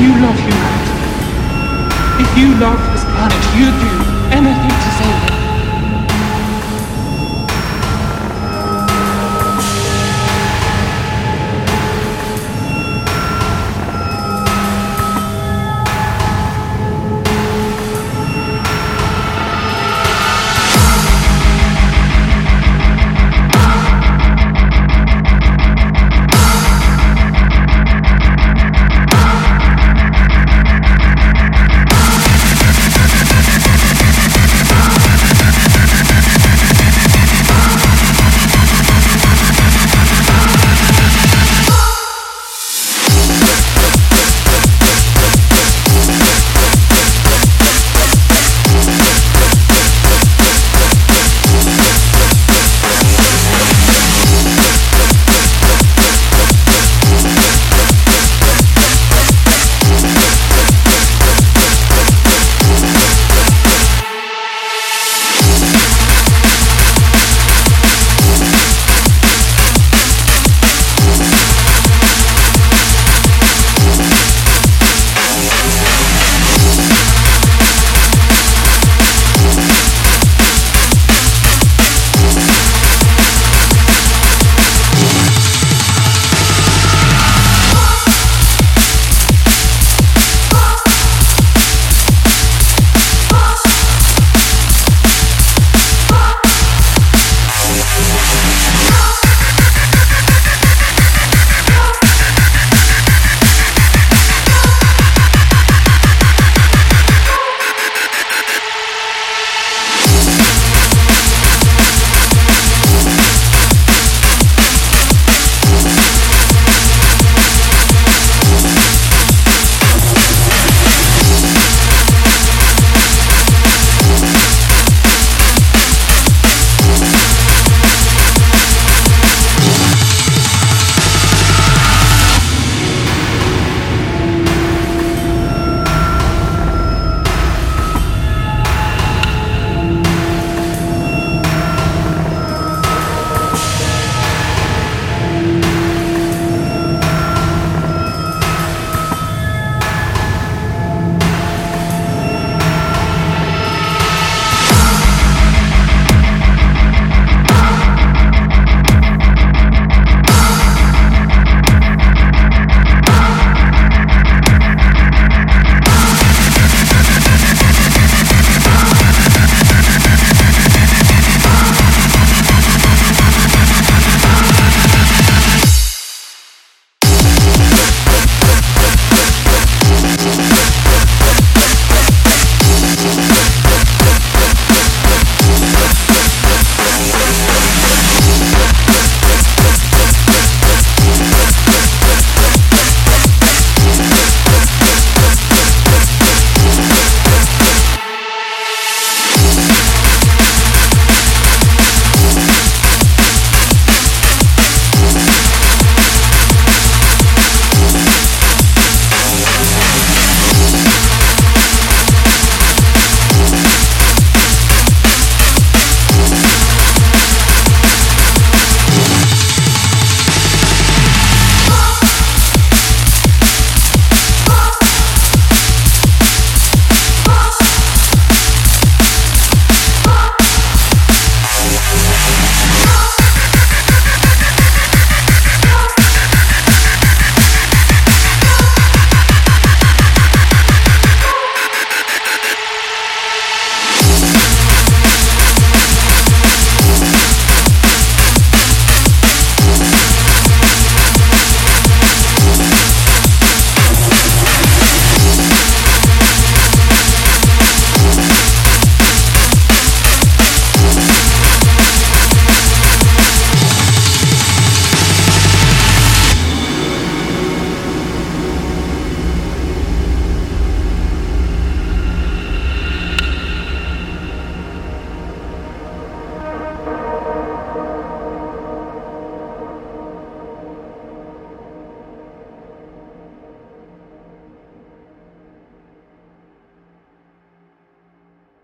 you love humanity, if you love this planet, you'd do anything to save it.